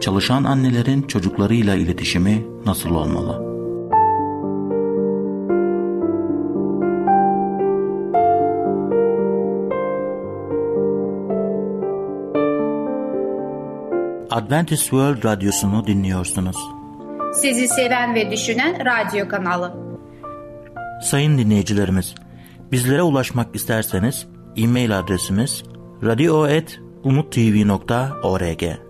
çalışan annelerin çocuklarıyla iletişimi nasıl olmalı? Adventist World Radyosu'nu dinliyorsunuz. Sizi seven ve düşünen radyo kanalı. Sayın dinleyicilerimiz, bizlere ulaşmak isterseniz e-mail adresimiz radio.umutv.org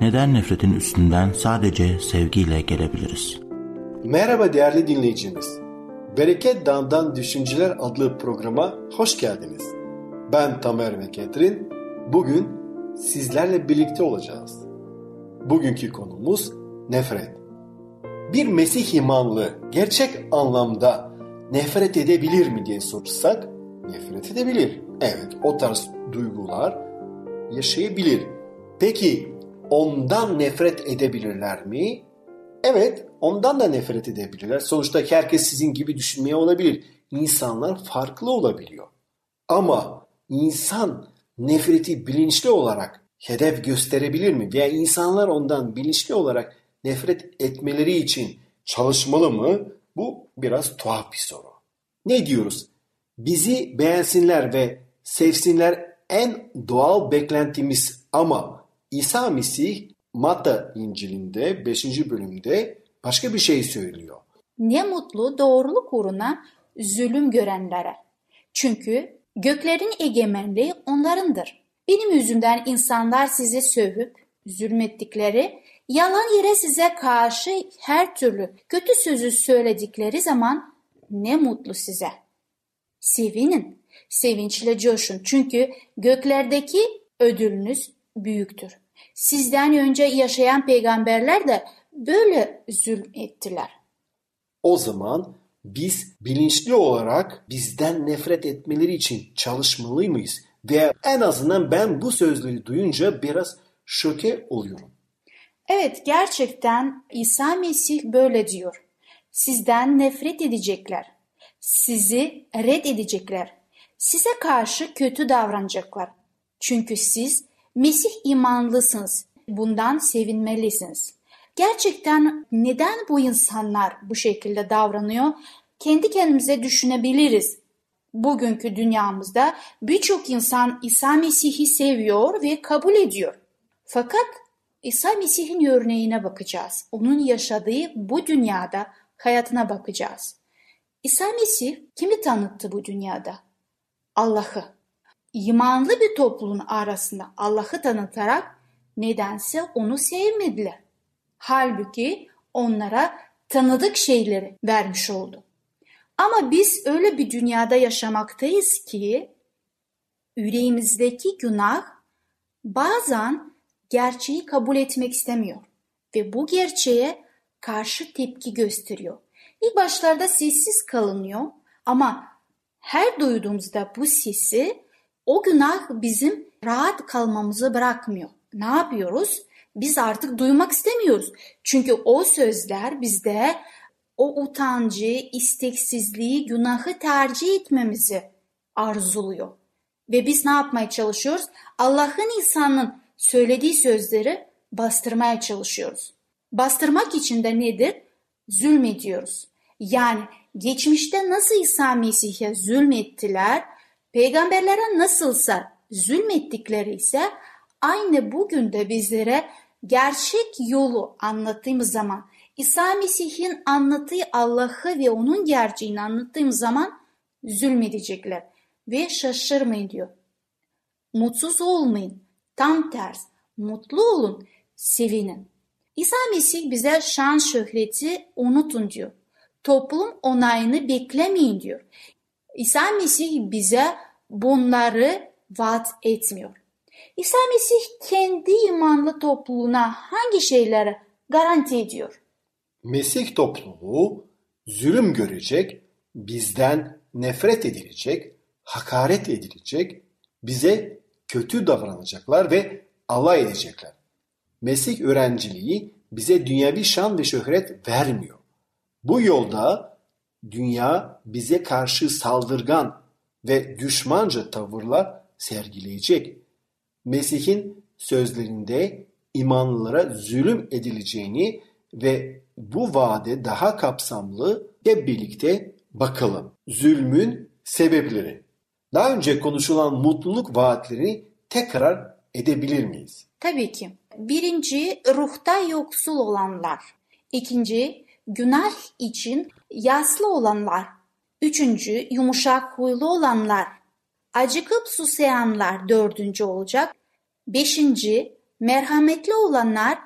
Neden nefretin üstünden sadece sevgiyle gelebiliriz? Merhaba değerli dinleyicimiz. Bereket Dağı'ndan Düşünceler adlı programa hoş geldiniz. Ben Tamer ve Ketrin. Bugün sizlerle birlikte olacağız. Bugünkü konumuz nefret. Bir Mesih imanlı gerçek anlamda nefret edebilir mi diye sorsak nefret edebilir. Evet o tarz duygular yaşayabilir. Peki ondan nefret edebilirler mi? Evet ondan da nefret edebilirler. Sonuçta herkes sizin gibi düşünmeye olabilir. İnsanlar farklı olabiliyor. Ama insan nefreti bilinçli olarak hedef gösterebilir mi? Veya insanlar ondan bilinçli olarak nefret etmeleri için çalışmalı mı? Bu biraz tuhaf bir soru. Ne diyoruz? Bizi beğensinler ve sevsinler en doğal beklentimiz ama İsa Mesih Matta İncil'inde 5. bölümde başka bir şey söylüyor. Ne mutlu doğruluk uğruna zulüm görenlere. Çünkü göklerin egemenliği onlarındır. Benim yüzümden insanlar size sövüp zulmettikleri, yalan yere size karşı her türlü kötü sözü söyledikleri zaman ne mutlu size. Sevinin, sevinçle coşun çünkü göklerdeki ödülünüz büyüktür. Sizden önce yaşayan peygamberler de böyle zulm ettiler. O zaman biz bilinçli olarak bizden nefret etmeleri için çalışmalı mıyız? Ve en azından ben bu sözleri duyunca biraz şoke oluyorum. Evet gerçekten İsa Mesih böyle diyor. Sizden nefret edecekler. Sizi red edecekler. Size karşı kötü davranacaklar. Çünkü siz Mesih imanlısınız. Bundan sevinmelisiniz. Gerçekten neden bu insanlar bu şekilde davranıyor? Kendi kendimize düşünebiliriz. Bugünkü dünyamızda birçok insan İsa Mesih'i seviyor ve kabul ediyor. Fakat İsa Mesih'in örneğine bakacağız. Onun yaşadığı bu dünyada hayatına bakacağız. İsa Mesih kimi tanıttı bu dünyada? Allah'ı. İmanlı bir toplumun arasında Allah'ı tanıtarak nedense onu sevmediler. Halbuki onlara tanıdık şeyleri vermiş oldu. Ama biz öyle bir dünyada yaşamaktayız ki yüreğimizdeki günah bazen gerçeği kabul etmek istemiyor ve bu gerçeğe karşı tepki gösteriyor. İlk başlarda sessiz kalınıyor ama her duyduğumuzda bu sesi o günah bizim rahat kalmamızı bırakmıyor. Ne yapıyoruz? Biz artık duymak istemiyoruz. Çünkü o sözler bizde o utancı, isteksizliği, günahı tercih etmemizi arzuluyor. Ve biz ne yapmaya çalışıyoruz? Allah'ın insanın söylediği sözleri bastırmaya çalışıyoruz. Bastırmak için de nedir? Zulmediyoruz. Yani geçmişte nasıl İsa Mesih'e zulmettiler, peygamberlere nasılsa zulmettikleri ise aynı bugün de bizlere gerçek yolu anlattığımız zaman İsa Mesih'in anlattığı Allah'ı ve onun gerçeğini anlattığım zaman zulmedecekler ve şaşırmayın diyor. Mutsuz olmayın. Tam ters. Mutlu olun. Sevinin. İsa Mesih bize şan şöhreti unutun diyor. Toplum onayını beklemeyin diyor. İsa Mesih bize bunları vaat etmiyor. İsa Mesih kendi imanlı topluluğuna hangi şeyleri garanti ediyor? Mesih topluluğu zulüm görecek, bizden nefret edilecek, hakaret edilecek, bize kötü davranacaklar ve alay edecekler. Mesih öğrenciliği bize dünyevi şan ve şöhret vermiyor. Bu yolda dünya bize karşı saldırgan ve düşmanca tavırlar sergileyecek. Mesih'in sözlerinde imanlılara zulüm edileceğini ve bu vaade daha kapsamlı hep birlikte bakalım. Zulmün sebepleri. Daha önce konuşulan mutluluk vaatlerini tekrar edebilir miyiz? Tabii ki. Birinci, ruhta yoksul olanlar. İkinci, günah için yaslı olanlar. Üçüncü, yumuşak huylu olanlar. Acıkıp susayanlar dördüncü olacak. Beşinci, merhametli olanlar.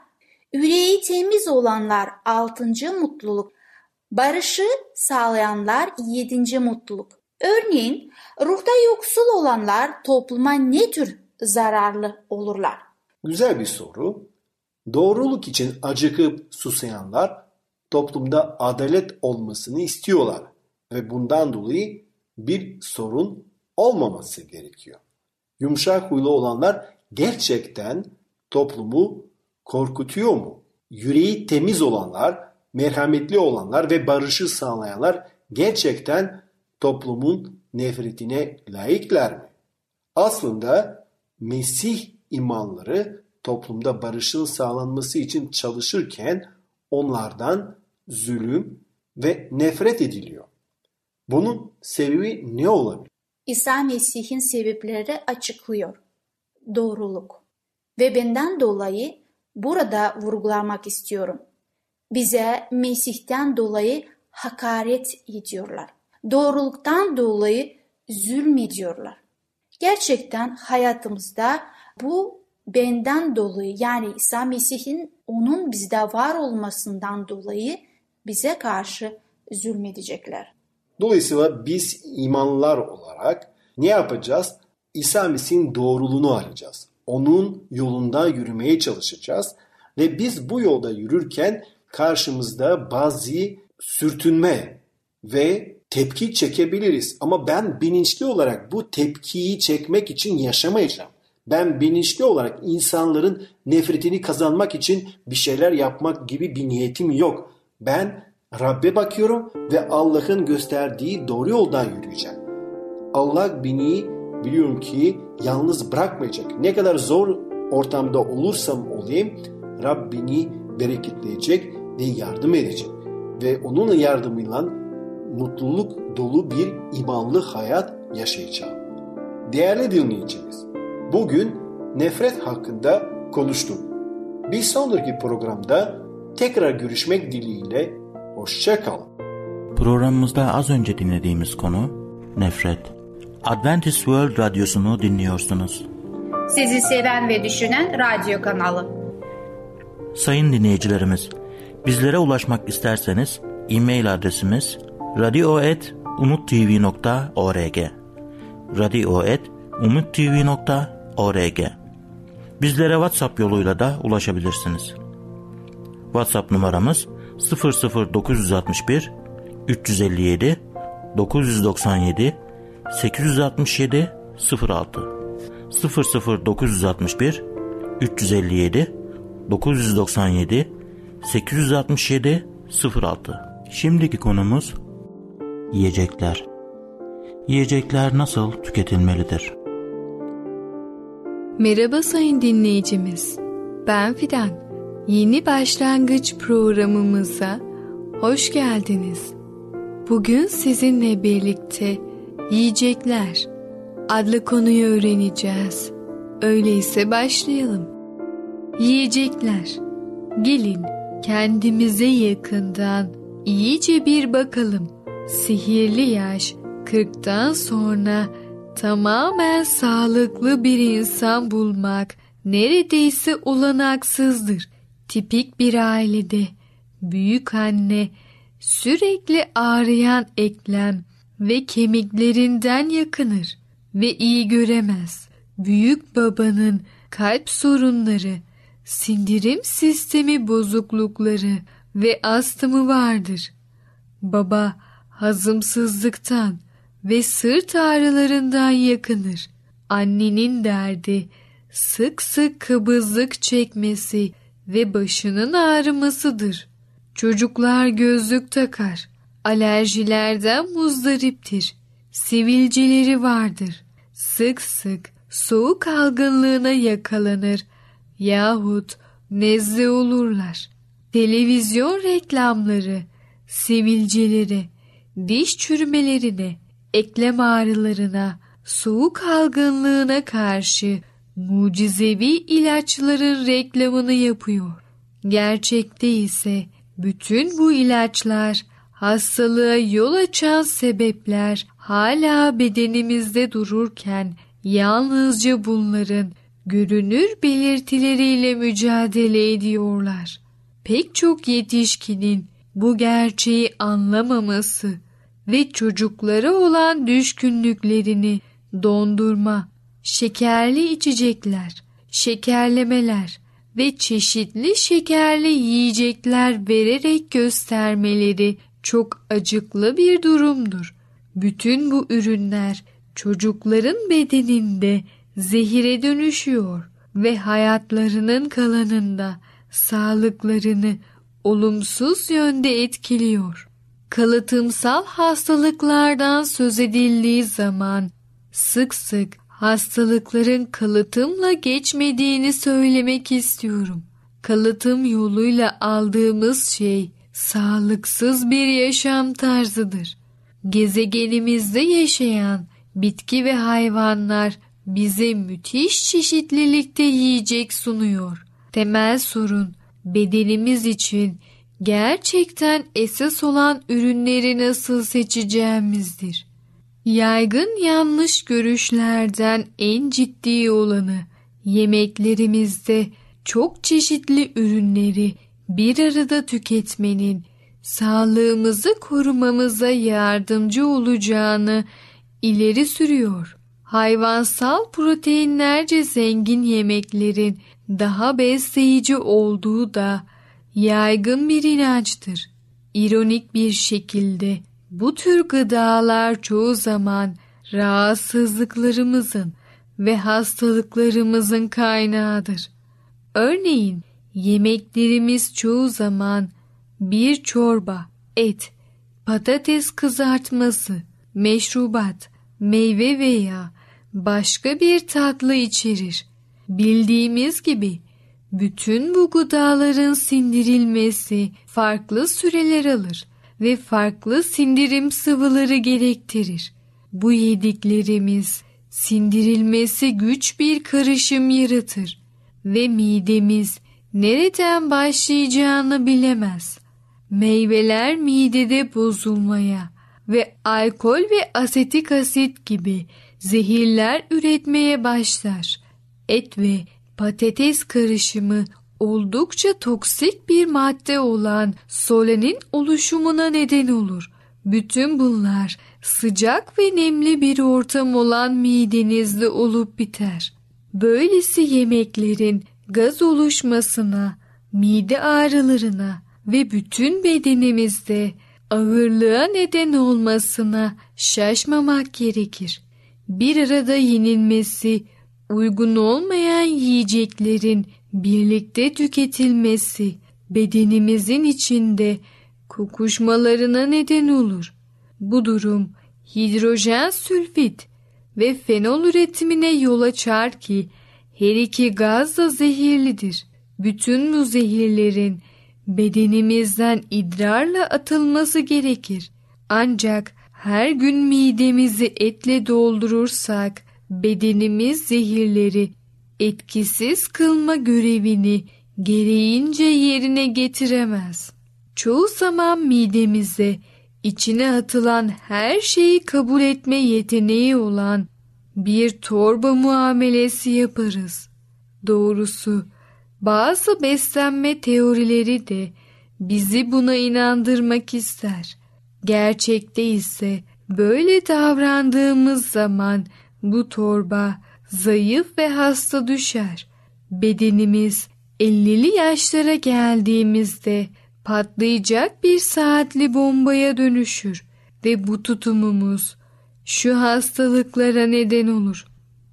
Yüreği temiz olanlar altıncı mutluluk. Barışı sağlayanlar yedinci mutluluk. Örneğin ruhta yoksul olanlar topluma ne tür zararlı olurlar? Güzel bir soru. Doğruluk için acıkıp susayanlar toplumda adalet olmasını istiyorlar ve bundan dolayı bir sorun olmaması gerekiyor. Yumuşak huylu olanlar gerçekten toplumu korkutuyor mu? Yüreği temiz olanlar, merhametli olanlar ve barışı sağlayanlar gerçekten toplumun nefretine layıklar mı? Aslında Mesih imanları toplumda barışın sağlanması için çalışırken onlardan zulüm ve nefret ediliyor. Bunun sebebi ne olabilir? İsa Mesih'in sebepleri açıklıyor. Doğruluk. Ve benden dolayı burada vurgulamak istiyorum. Bize Mesih'ten dolayı hakaret ediyorlar. Doğruluktan dolayı zulmediyorlar. Gerçekten hayatımızda bu benden dolayı yani İsa Mesih'in onun bizde var olmasından dolayı bize karşı zulmedecekler. Dolayısıyla biz imanlılar olarak ne yapacağız? İsa Mesih'in doğruluğunu arayacağız. Onun yolunda yürümeye çalışacağız. Ve biz bu yolda yürürken karşımızda bazı sürtünme ve tepki çekebiliriz. Ama ben bilinçli olarak bu tepkiyi çekmek için yaşamayacağım. Ben bilinçli olarak insanların nefretini kazanmak için bir şeyler yapmak gibi bir niyetim yok. Ben Rabbe bakıyorum ve Allah'ın gösterdiği doğru yoldan yürüyeceğim. Allah beni biliyorum ki yalnız bırakmayacak. Ne kadar zor ortamda olursam olayım Rab beni bereketleyecek ve yardım edecek. Ve onun yardımıyla mutluluk dolu bir imanlı hayat yaşayacağım. Değerli dinleyicimiz, bugün nefret hakkında konuştuk. Bir sonraki programda tekrar görüşmek dileğiyle hoşçakalın. Programımızda az önce dinlediğimiz konu nefret. Adventist World Radyosu'nu dinliyorsunuz. Sizi seven ve düşünen radyo kanalı. Sayın dinleyicilerimiz, bizlere ulaşmak isterseniz e-mail adresimiz radio.umutv.org radio.umutv.org Bizlere WhatsApp yoluyla da ulaşabilirsiniz. WhatsApp numaramız 00961 357 997 867 06 00961 357 997 867 06 Şimdiki konumuz yiyecekler. Yiyecekler nasıl tüketilmelidir? Merhaba sayın dinleyicimiz. Ben Fidan. Yeni başlangıç programımıza hoş geldiniz. Bugün sizinle birlikte yiyecekler adlı konuyu öğreneceğiz. Öyleyse başlayalım. Yiyecekler. Gelin kendimize yakından iyice bir bakalım. Sihirli yaş 40'tan sonra tamamen sağlıklı bir insan bulmak neredeyse olanaksızdır. Tipik bir ailede büyük anne sürekli ağrıyan eklem ve kemiklerinden yakınır ve iyi göremez. Büyük babanın kalp sorunları, sindirim sistemi bozuklukları ve astımı vardır. Baba hazımsızlıktan ve sırt ağrılarından yakınır. Annenin derdi sık sık kabızlık çekmesi ve başının ağrımasıdır. Çocuklar gözlük takar. Alerjilerden muzdariptir. Sivilceleri vardır. Sık sık soğuk algınlığına yakalanır yahut nezle olurlar. Televizyon reklamları, sivilceleri, diş çürümelerine, eklem ağrılarına, soğuk algınlığına karşı mucizevi ilaçların reklamını yapıyor. Gerçekte ise bütün bu ilaçlar hastalığa yol açan sebepler hala bedenimizde dururken yalnızca bunların görünür belirtileriyle mücadele ediyorlar. Pek çok yetişkinin bu gerçeği anlamaması ve çocuklara olan düşkünlüklerini dondurma, şekerli içecekler, şekerlemeler ve çeşitli şekerli yiyecekler vererek göstermeleri çok acıklı bir durumdur. Bütün bu ürünler çocukların bedeninde zehire dönüşüyor ve hayatlarının kalanında sağlıklarını olumsuz yönde etkiliyor. Kalıtımsal hastalıklardan söz edildiği zaman sık sık hastalıkların kalıtımla geçmediğini söylemek istiyorum. Kalıtım yoluyla aldığımız şey sağlıksız bir yaşam tarzıdır. Gezegenimizde yaşayan bitki ve hayvanlar bize müthiş çeşitlilikte yiyecek sunuyor. Temel sorun bedenimiz için gerçekten esas olan ürünleri nasıl seçeceğimizdir. Yaygın yanlış görüşlerden en ciddi olanı yemeklerimizde çok çeşitli ürünleri bir arada tüketmenin sağlığımızı korumamıza yardımcı olacağını ileri sürüyor. Hayvansal proteinlerce zengin yemeklerin daha besleyici olduğu da yaygın bir inançtır. İronik bir şekilde bu tür gıdalar çoğu zaman rahatsızlıklarımızın ve hastalıklarımızın kaynağıdır. Örneğin yemeklerimiz çoğu zaman bir çorba, et, patates kızartması, meşrubat, meyve veya başka bir tatlı içerir. Bildiğimiz gibi bütün bu gıdaların sindirilmesi farklı süreler alır ve farklı sindirim sıvıları gerektirir. Bu yediklerimiz sindirilmesi güç bir karışım yaratır ve midemiz nereden başlayacağını bilemez. Meyveler midede bozulmaya ve alkol ve asetik asit gibi zehirler üretmeye başlar. Et ve patates karışımı oldukça toksik bir madde olan solenin oluşumuna neden olur. Bütün bunlar sıcak ve nemli bir ortam olan midenizde olup biter. Böylesi yemeklerin gaz oluşmasına, mide ağrılarına ve bütün bedenimizde ağırlığa neden olmasına şaşmamak gerekir. Bir arada yenilmesi, uygun olmayan yiyeceklerin birlikte tüketilmesi bedenimizin içinde kokuşmalarına neden olur. Bu durum hidrojen sülfit ve fenol üretimine yol açar ki her iki gaz da zehirlidir. Bütün bu zehirlerin bedenimizden idrarla atılması gerekir. Ancak her gün midemizi etle doldurursak bedenimiz zehirleri etkisiz kılma görevini gereğince yerine getiremez. Çoğu zaman midemize içine atılan her şeyi kabul etme yeteneği olan bir torba muamelesi yaparız. Doğrusu bazı beslenme teorileri de bizi buna inandırmak ister. Gerçekte ise böyle davrandığımız zaman bu torba zayıf ve hasta düşer. Bedenimiz 50'li yaşlara geldiğimizde patlayacak bir saatli bombaya dönüşür ve bu tutumumuz şu hastalıklara neden olur.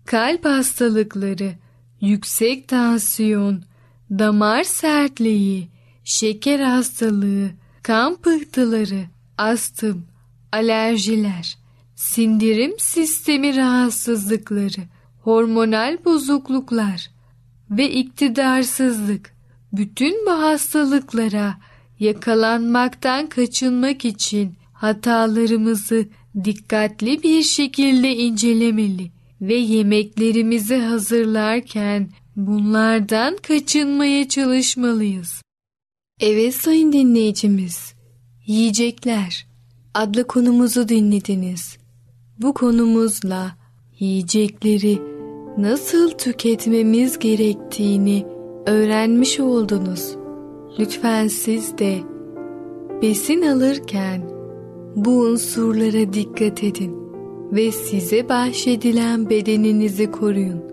Kalp hastalıkları, yüksek tansiyon, damar sertliği, şeker hastalığı, kan pıhtıları, astım, alerjiler, sindirim sistemi rahatsızlıkları, hormonal bozukluklar ve iktidarsızlık bütün bu hastalıklara yakalanmaktan kaçınmak için hatalarımızı dikkatli bir şekilde incelemeli ve yemeklerimizi hazırlarken bunlardan kaçınmaya çalışmalıyız. Evet sayın dinleyicimiz, yiyecekler adlı konumuzu dinlediniz. Bu konumuzla yiyecekleri nasıl tüketmemiz gerektiğini öğrenmiş oldunuz. Lütfen siz de besin alırken bu unsurlara dikkat edin ve size bahşedilen bedeninizi koruyun.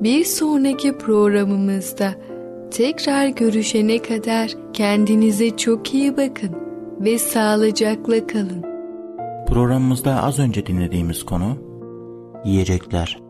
Bir sonraki programımızda tekrar görüşene kadar kendinize çok iyi bakın ve sağlıcakla kalın. Programımızda az önce dinlediğimiz konu yiyecekler.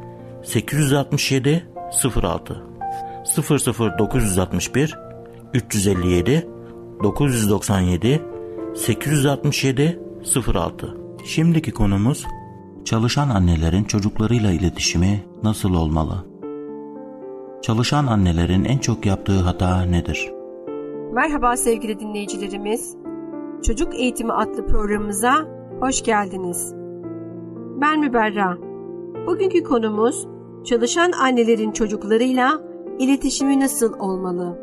867 06 00961 357 997 867 06 Şimdiki konumuz çalışan annelerin çocuklarıyla iletişimi nasıl olmalı? Çalışan annelerin en çok yaptığı hata nedir? Merhaba sevgili dinleyicilerimiz. Çocuk Eğitimi adlı programımıza hoş geldiniz. Ben Müberra. Bugünkü konumuz çalışan annelerin çocuklarıyla iletişimi nasıl olmalı?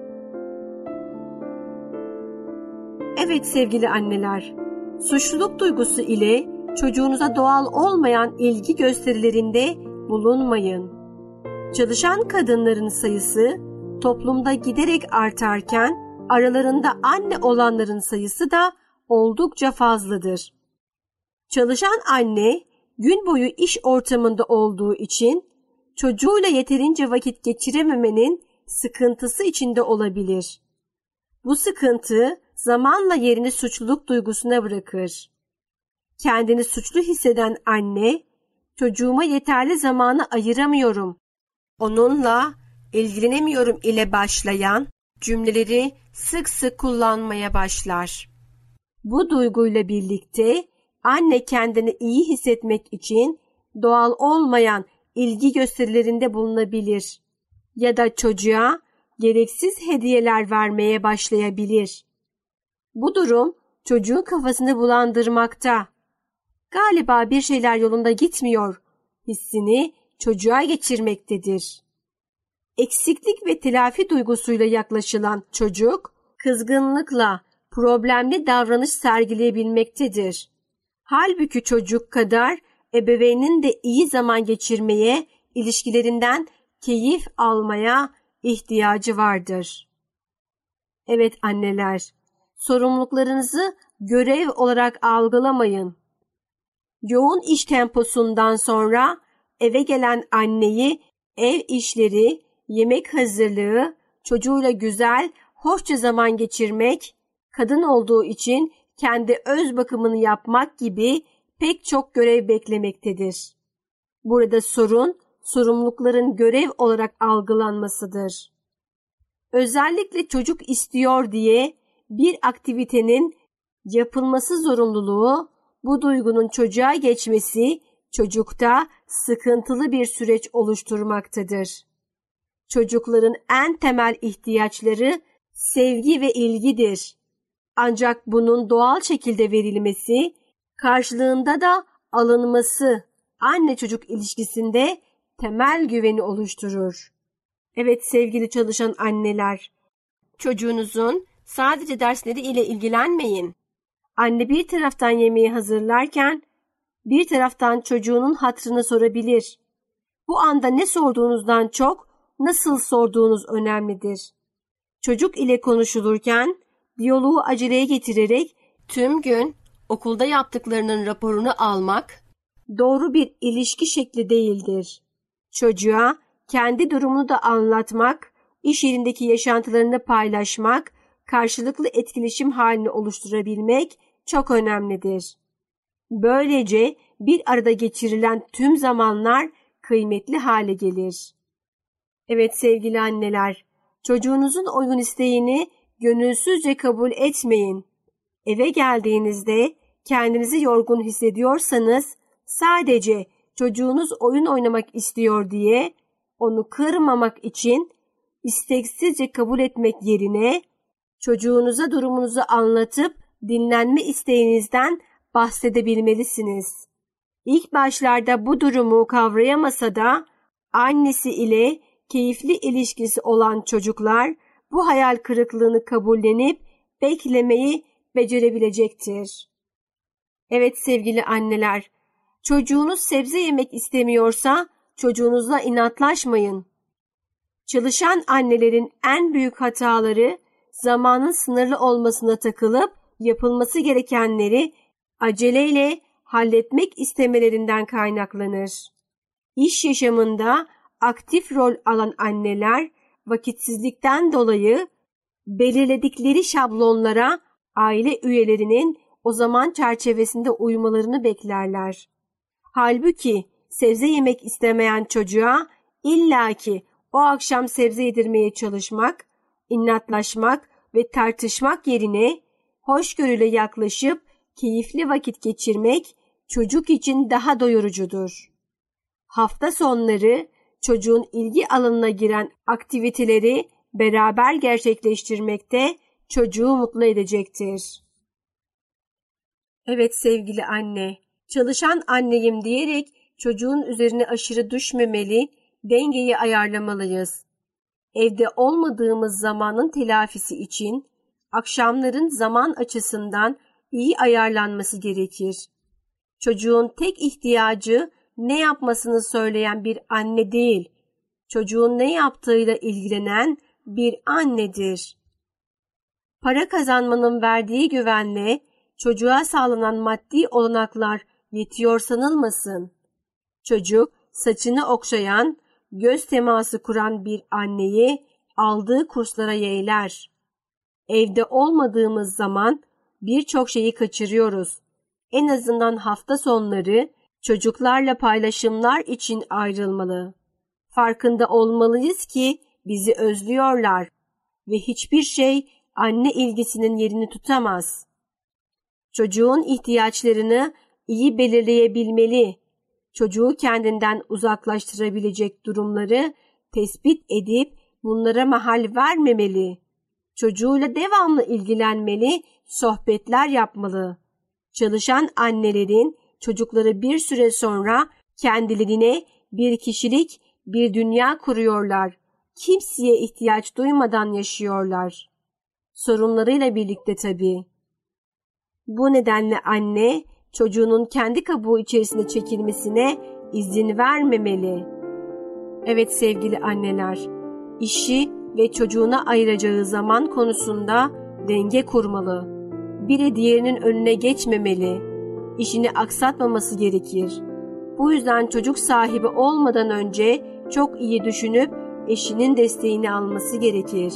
Evet sevgili anneler, suçluluk duygusu ile çocuğunuza doğal olmayan ilgi gösterilerinde bulunmayın. Çalışan kadınların sayısı toplumda giderek artarken aralarında anne olanların sayısı da oldukça fazladır. Çalışan anne gün boyu iş ortamında olduğu için çocuğuyla yeterince vakit geçirememenin sıkıntısı içinde olabilir. Bu sıkıntı zamanla yerini suçluluk duygusuna bırakır. Kendini suçlu hisseden anne, çocuğuma yeterli zamanı ayıramıyorum, onunla ilgilenemiyorum ile başlayan cümleleri sık sık kullanmaya başlar. Bu duyguyla birlikte anne kendini iyi hissetmek için doğal olmayan ilgi gösterilerinde bulunabilir ya da çocuğa gereksiz hediyeler vermeye başlayabilir. Bu durum çocuğun kafasını bulandırmakta. Galiba bir şeyler yolunda gitmiyor hissini çocuğa geçirmektedir. Eksiklik ve telafi duygusuyla yaklaşılan çocuk kızgınlıkla problemli davranış sergileyebilmektedir. Halbuki çocuk kadar ebeveynin de iyi zaman geçirmeye, ilişkilerinden keyif almaya ihtiyacı vardır. Evet anneler, sorumluluklarınızı görev olarak algılamayın. Yoğun iş temposundan sonra eve gelen anneyi ev işleri, yemek hazırlığı, çocuğuyla güzel, hoşça zaman geçirmek, kadın olduğu için kendi öz bakımını yapmak gibi pek çok görev beklemektedir. Burada sorun sorumlulukların görev olarak algılanmasıdır. özellikle çocuk istiyor diye bir aktivitenin yapılması zorunluluğu bu duygunun çocuğa geçmesi çocukta sıkıntılı bir süreç oluşturmaktadır. Çocukların en temel ihtiyaçları sevgi ve ilgidir. Ancak bunun doğal şekilde verilmesi, karşılığında da alınması anne çocuk ilişkisinde temel güveni oluşturur. Evet sevgili çalışan anneler, çocuğunuzun sadece dersleri ile ilgilenmeyin. Anne bir taraftan yemeği hazırlarken bir taraftan çocuğunun hatrını sorabilir. Bu anda ne sorduğunuzdan çok nasıl sorduğunuz önemlidir. Çocuk ile konuşulurken diyaloğu aceleye getirerek tüm gün okulda yaptıklarının raporunu almak doğru bir ilişki şekli değildir. Çocuğa kendi durumunu da anlatmak, iş yerindeki yaşantılarını paylaşmak, karşılıklı etkileşim halini oluşturabilmek çok önemlidir. Böylece bir arada geçirilen tüm zamanlar kıymetli hale gelir. Evet sevgili anneler, çocuğunuzun oyun isteğini gönülsüzce kabul etmeyin. Eve geldiğinizde kendinizi yorgun hissediyorsanız sadece çocuğunuz oyun oynamak istiyor diye onu kırmamak için isteksizce kabul etmek yerine çocuğunuza durumunuzu anlatıp dinlenme isteğinizden bahsedebilmelisiniz. İlk başlarda bu durumu kavrayamasa da annesi ile keyifli ilişkisi olan çocuklar bu hayal kırıklığını kabullenip beklemeyi becerebilecektir. Evet sevgili anneler, çocuğunuz sebze yemek istemiyorsa çocuğunuzla inatlaşmayın. Çalışan annelerin en büyük hataları zamanın sınırlı olmasına takılıp yapılması gerekenleri aceleyle halletmek istemelerinden kaynaklanır. İş yaşamında aktif rol alan anneler vakitsizlikten dolayı belirledikleri şablonlara aile üyelerinin o zaman çerçevesinde uymalarını beklerler. Halbuki sebze yemek istemeyen çocuğa illaki o akşam sebze yedirmeye çalışmak, inatlaşmak ve tartışmak yerine hoşgörüyle yaklaşıp keyifli vakit geçirmek çocuk için daha doyurucudur. Hafta sonları çocuğun ilgi alanına giren aktiviteleri beraber gerçekleştirmekte çocuğu mutlu edecektir. Evet sevgili anne, çalışan anneyim diyerek çocuğun üzerine aşırı düşmemeli, dengeyi ayarlamalıyız. Evde olmadığımız zamanın telafisi için akşamların zaman açısından iyi ayarlanması gerekir. Çocuğun tek ihtiyacı ne yapmasını söyleyen bir anne değil, çocuğun ne yaptığıyla ilgilenen bir annedir. Para kazanmanın verdiği güvenle çocuğa sağlanan maddi olanaklar yetiyor sanılmasın. Çocuk saçını okşayan, göz teması kuran bir anneyi aldığı kurslara yeğler. Evde olmadığımız zaman birçok şeyi kaçırıyoruz. En azından hafta sonları çocuklarla paylaşımlar için ayrılmalı. Farkında olmalıyız ki bizi özlüyorlar ve hiçbir şey anne ilgisinin yerini tutamaz. Çocuğun ihtiyaçlarını iyi belirleyebilmeli. Çocuğu kendinden uzaklaştırabilecek durumları tespit edip bunlara mahal vermemeli. Çocuğuyla devamlı ilgilenmeli, sohbetler yapmalı. Çalışan annelerin çocukları bir süre sonra kendilerine bir kişilik, bir dünya kuruyorlar. Kimseye ihtiyaç duymadan yaşıyorlar. Sorunlarıyla birlikte tabii. Bu nedenle anne çocuğunun kendi kabuğu içerisine çekilmesine izin vermemeli. Evet sevgili anneler, işi ve çocuğuna ayıracağı zaman konusunda denge kurmalı. Biri diğerinin önüne geçmemeli. İşini aksatmaması gerekir. Bu yüzden çocuk sahibi olmadan önce çok iyi düşünüp eşinin desteğini alması gerekir.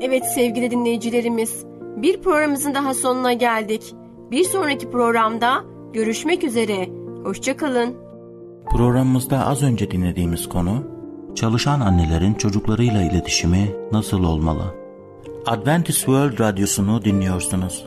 Evet sevgili dinleyicilerimiz, bir programımızın daha sonuna geldik. Bir sonraki programda görüşmek üzere. Hoşçakalın. Programımızda az önce dinlediğimiz konu Çalışan annelerin çocuklarıyla iletişimi nasıl olmalı? Adventist World Radyosunu dinliyorsunuz.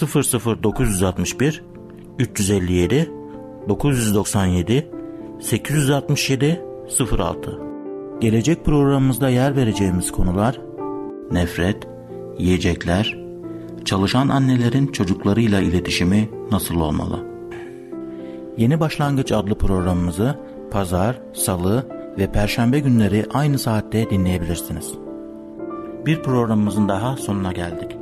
00961 357 997 867 06 Gelecek programımızda yer vereceğimiz konular nefret, yiyecekler, çalışan annelerin çocuklarıyla iletişimi nasıl olmalı? Yeni Başlangıç adlı programımızı pazar, salı ve perşembe günleri aynı saatte dinleyebilirsiniz. Bir programımızın daha sonuna geldik.